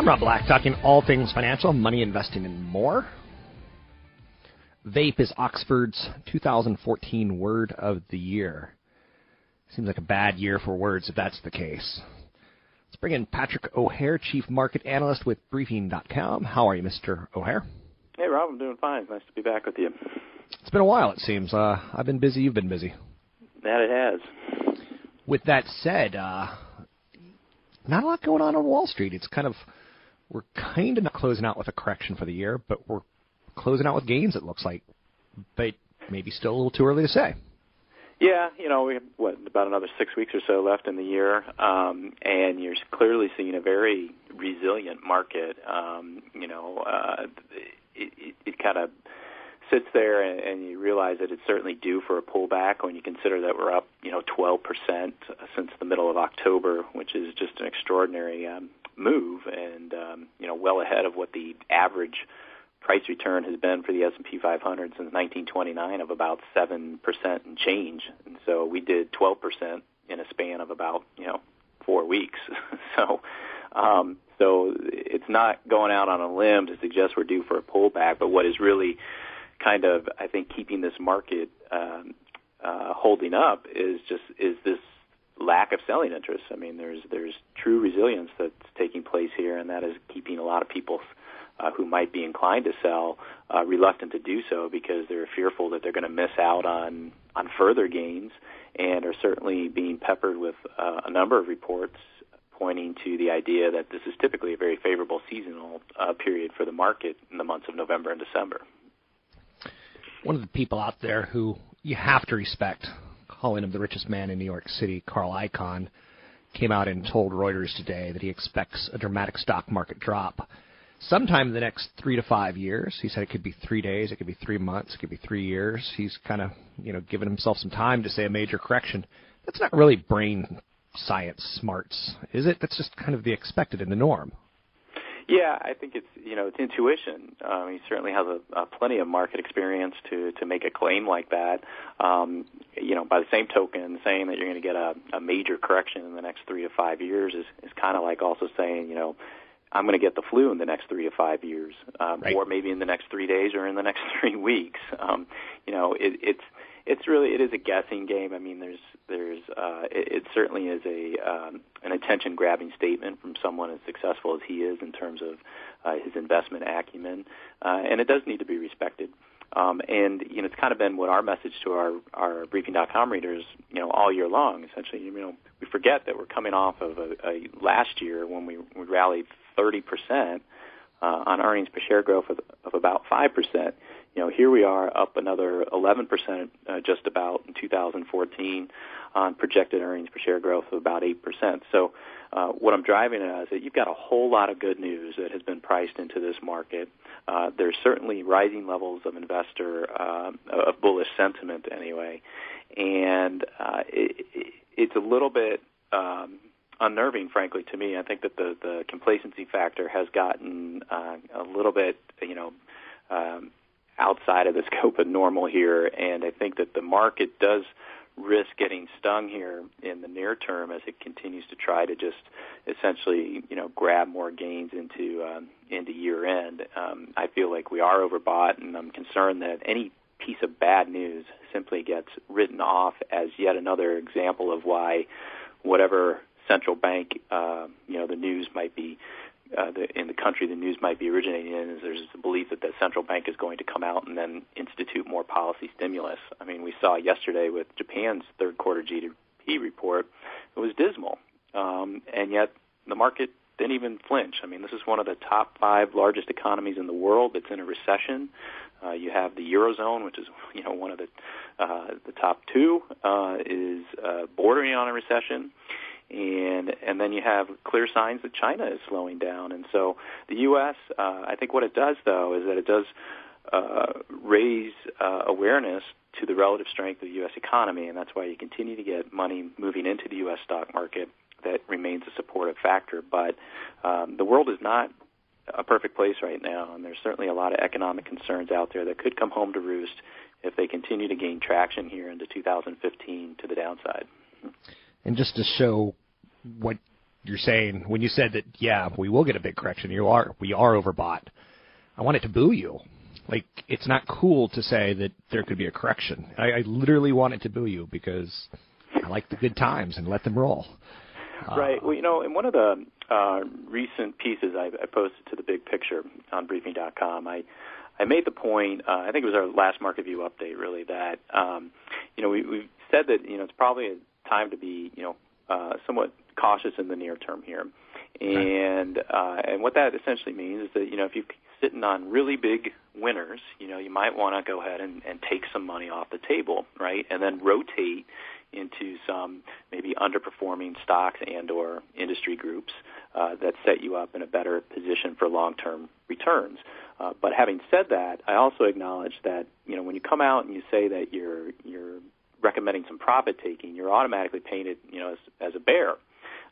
I'm Rob Black, talking all things financial, money, investing, and more. Vape is Oxford's 2014 word of the year. Seems like a bad year for words if that's the case. Let's bring in Patrick O'Hare, Chief Market Analyst with Briefing.com. How are you, Mr. O'Hare? Hey, Rob, I'm doing fine. Nice to be back with you. It's been a while, it seems. Uh, I've been busy, you've been busy. That it has. With that said, uh, not a lot going on on Wall Street. It's kind of, we're kind of not closing out with a correction for the year, but we're closing out with gains, it looks like. But maybe still a little too early to say. Yeah, you know, we have what about another six weeks or so left in the year, um, and you're clearly seeing a very resilient market. Um, you know, uh, it, it, it kind of sits there, and, and you realize that it's certainly due for a pullback when you consider that we're up, you know, 12% since the middle of October, which is just an extraordinary um, move, and um, you know, well ahead of what the average price return has been for the S&P 500 since 1929 of about 7% and change. And so we did 12% in a span of about, you know, 4 weeks. so um so it's not going out on a limb to suggest we're due for a pullback, but what is really kind of I think keeping this market um uh holding up is just is this lack of selling interest. I mean, there's there's true resilience that's taking place here, and that is keeping a lot of people uh, who might be inclined to sell uh, reluctant to do so because they're fearful that they're going to miss out on on further gains, and are certainly being peppered with uh, a number of reports pointing to the idea that this is typically a very favorable seasonal uh, period for the market in the months of November and December. One of the people out there who you have to respect, calling him the richest man in New York City, Carl Icahn, came out and told Reuters today that he expects a dramatic stock market drop sometime in the next three to five years. He said it could be three days, it could be three months, it could be three years. He's kind of, you know, given himself some time to say a major correction. That's not really brain science smarts, is it? That's just kind of the expected and the norm. Yeah, I think it's you know it's intuition. Um, he certainly has a, a plenty of market experience to to make a claim like that. Um, you know, by the same token, saying that you're going to get a, a major correction in the next three to five years is is kind of like also saying you know I'm going to get the flu in the next three to five years, um, Right. or maybe in the next three days or in the next three weeks. Um, you know, it, it's it's really it is a guessing game. I mean, there's there's uh, it, it certainly is a um, an attention grabbing statement from someone as successful as he is in terms of uh, his investment acumen, uh, and it does need to be respected. Um, and you know, it's kind of been what our message to our our briefing.com readers, you know, all year long. Essentially, you know, we forget that we're coming off of a, a last year when we, we rallied 30 percent uh, on earnings per share growth of, of about five percent. You know, here we are up another 11 percent, uh, just about in 2014, on projected earnings per share growth of about eight percent. So, uh, what I'm driving at is that you've got a whole lot of good news that has been priced into this market. Uh, there's certainly rising levels of investor uh, of bullish sentiment anyway, and uh, it, it, it's a little bit. Um, unnerving, frankly, to me. I think that the the complacency factor has gotten uh, a little bit, you know, um, outside of the scope of normal here, and I think that the market does risk getting stung here in the near term as it continues to try to just essentially, you know, grab more gains into um, into year end. Um, I feel like we are overbought, and I'm concerned that any piece of bad news simply gets written off as yet another example of why whatever central bank, uh, you know, the news might be uh, the, in the country the news might be originating in is there's a belief that the central bank is going to come out and then institute more policy stimulus. I mean, we saw yesterday with Japan's third quarter GDP report, it was dismal, um, and yet the market didn't even flinch. I mean, this is one of the top five largest economies in the world that's in a recession. Uh, you have the eurozone, which is you know one of the uh, the top two, uh, is uh, bordering on a recession and and then you have clear signs that China is slowing down. And so the U.S. Uh, I think what it does though is that it does uh, raise uh, awareness to the relative strength of the U.S. economy, and that's why you continue to get money moving into the U.S. stock market. That remains a supportive factor, but um, the world is not a perfect place right now, and there's certainly a lot of economic concerns out there that could come home to roost if they continue to gain traction here into 2015 to the downside. And just to show what you're saying, when you said that, yeah, we will get a big correction, you are, we are overbought. I wanted to boo you. Like, it's not cool to say that there could be a correction. I, I literally wanted to boo you because I like the good times and let them roll. Right. Uh, well, you know, in one of the uh, recent pieces I, I posted to the big picture on briefing.com, I I made the point. Uh, I think it was our last market view update, really, that um, you know we, we've said that you know it's probably a time to be you know uh, somewhat cautious in the near term here. And uh, and what that essentially means is that you know if you're sitting on really big winners, you know you might want to go ahead and, and take some money off the table, right? And then rotate into some maybe underperforming stocks and or industry groups uh, that set you up in a better position for long-term returns. Uh, but having said that, I also acknowledge that you know when you come out and you say that you're you're recommending some profit taking, you're automatically painted you know as, as a bear.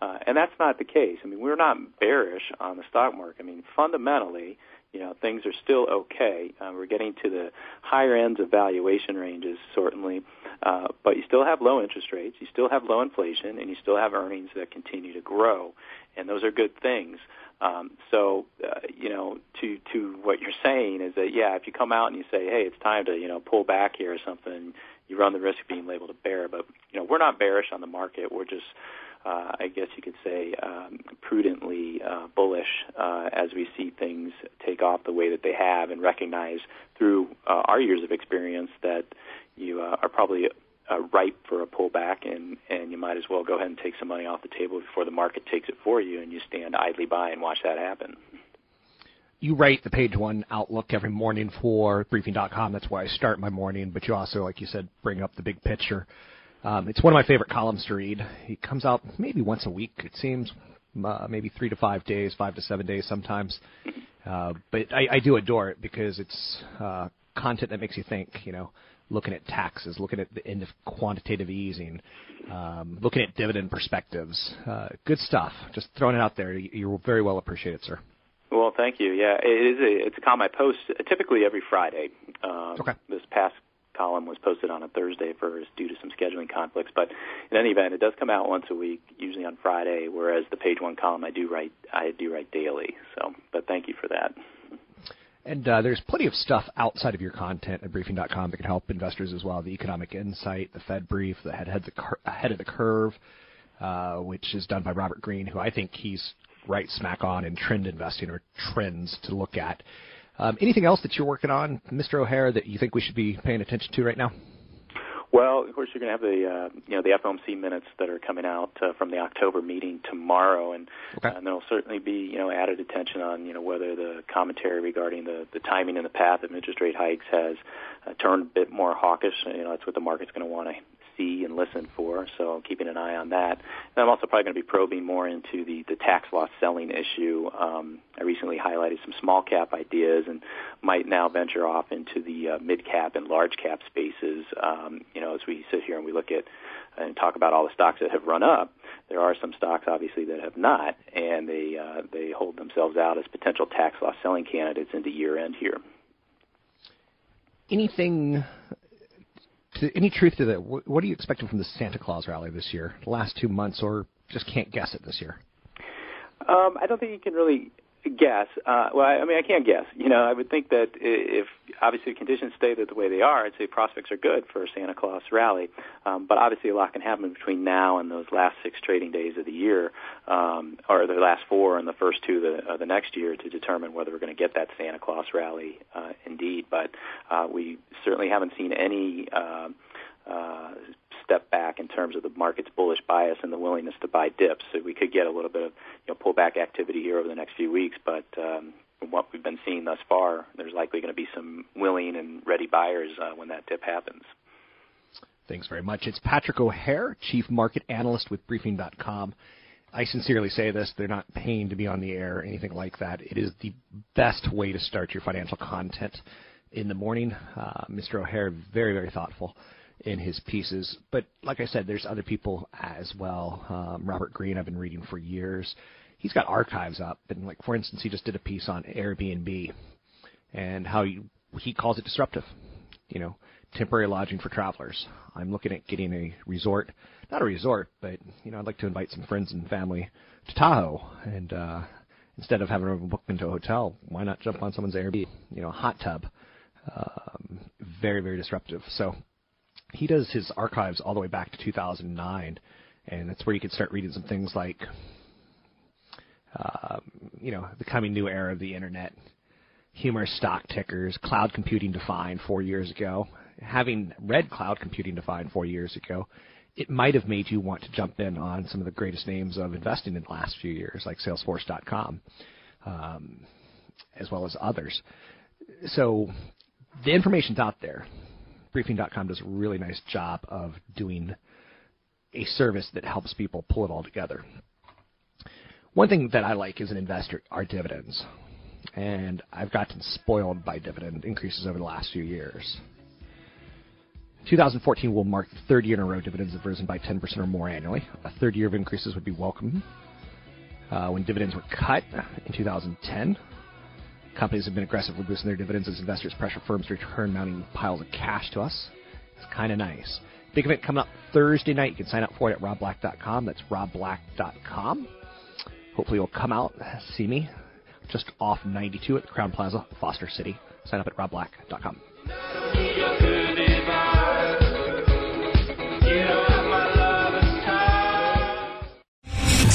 Uh, and that's not the case. I mean, we're not bearish on the stock market. I mean, fundamentally, you know, things are still okay. Uh, we're getting to the higher ends of valuation ranges, certainly, uh, but you still have low interest rates, you still have low inflation, and you still have earnings that continue to grow, and those are good things. Um, so, uh, you know, to to what you're saying is that yeah, if you come out and you say, hey, it's time to you know pull back here or something, you run the risk of being labeled a bear. But you know, we're not bearish on the market. We're just uh, I guess you could say, um, prudently uh, bullish uh, as we see things take off the way that they have, and recognize through uh, our years of experience that you uh, are probably uh, ripe for a pullback, and and you might as well go ahead and take some money off the table before the market takes it for you, and you stand idly by and watch that happen. You write the page one outlook every morning for briefing.com. That's why I start my morning. But you also, like you said, bring up the big picture. Um, it's one of my favorite columns to read. He comes out maybe once a week, it seems, uh, maybe three to five days, five to seven days sometimes. Uh, but I, I do adore it because it's uh, content that makes you think. You know, looking at taxes, looking at the end of quantitative easing, um, looking at dividend perspectives. Uh, good stuff. Just throwing it out there. You're very well appreciated, sir. Well, thank you. Yeah, it is a it's a column I post typically every Friday. Um, okay. This past column was posted on a Thursday first due to some scheduling conflicts. But in any event, it does come out once a week, usually on Friday. Whereas the page one column I do write I do write daily. So, but thank you for that. And uh, there's plenty of stuff outside of your content at briefing.com that can help investors as well. The economic insight, the Fed brief, the head, head, the cur- head of the curve, uh, which is done by Robert Green, who I think he's right smack on in trend investing or trends to look at. Um, anything else that you're working on, Mr. O'Hare, that you think we should be paying attention to right now? Well, of course, you're going to have the uh, you know the FOMC minutes that are coming out uh, from the October meeting tomorrow, and okay. and there'll certainly be you know added attention on you know whether the commentary regarding the the timing and the path of interest rate hikes has uh, turned a bit more hawkish. You know that's what the market's going to want to see and listen for. So I'm keeping an eye on that. And I'm also probably going to be probing more into the, the tax loss selling issue. Um, I recently small cap ideas and might now venture off into the uh, mid cap and large cap spaces. Um, you know, as we sit here and we look at and talk about all the stocks that have run up, there are some stocks obviously that have not, and they uh, they hold themselves out as potential tax loss selling candidates into year end here. Anything to, any truth to that? What, what are you expecting from the Santa Claus rally this year? The last two months, or just can't guess it this year? Um, I don't think you can really guess. Uh, well, I, I mean, I can't guess. You know, I would think that if obviously conditions stay the way they are, I'd say prospects are good for a Santa Claus rally. Um, but obviously, a lot can happen between now and those last six trading days of the year, um, or the last four and the first two of the, of the next year to determine whether we're going to get that Santa Claus rally uh, indeed. But uh, we certainly haven't seen any. Uh, uh, step back in terms of the market's bullish bias and the willingness to buy dips. So we could get a little bit of you know, pullback activity here over the next few weeks, but um, from what we've been seeing thus far, there's likely going to be some willing and ready buyers uh, when that dip happens. Thanks very much. It's Patrick O'Hare, Chief Market Analyst with Briefing.com. I sincerely say this, they're not paying to be on the air or anything like that. It is the best way to start your financial content in the morning. Uh, Mr. O'Hare, very, very thoughtful in his pieces. But like I said, there's other people as well. Um, Robert Green, I've been reading for years. He's got archives up, and like for instance, he just did a piece on Airbnb and how he, he calls it disruptive. You know, temporary lodging for travelers. I'm looking at getting a resort, not a resort, but you know, I'd like to invite some friends and family to Tahoe, and uh, instead of having them book into a hotel, why not jump on someone's Airbnb? You know, a hot tub. Um, very, very disruptive. So he does his archives all the way back to 2009, and that's where you can start reading some things like, uh, you know, the coming new era of the internet, humorous stock tickers, cloud computing defined four years ago. Having read cloud computing defined four years ago, it might have made you want to jump in on some of the greatest names of investing in the last few years, like Salesforce.com, um, as well as others. So the information's out there briefing.com does a really nice job of doing a service that helps people pull it all together. One thing that I like as an investor are dividends. And I've gotten spoiled by dividend increases over the last few years. 2014 will mark the third year in a row dividends have risen by 10% or more annually. A third year of increases would be welcome. Uh, when dividends were cut in 2010, Companies have been aggressively boosting their dividends as investors pressure firms to return mounting piles of cash to us. It's kind of nice. Big event coming up Thursday night. You can sign up for it at robblack.com. That's robblack.com. Hopefully, you'll come out, see me just off 92 at the Crowne Plaza, Foster City. Sign up at robblack.com.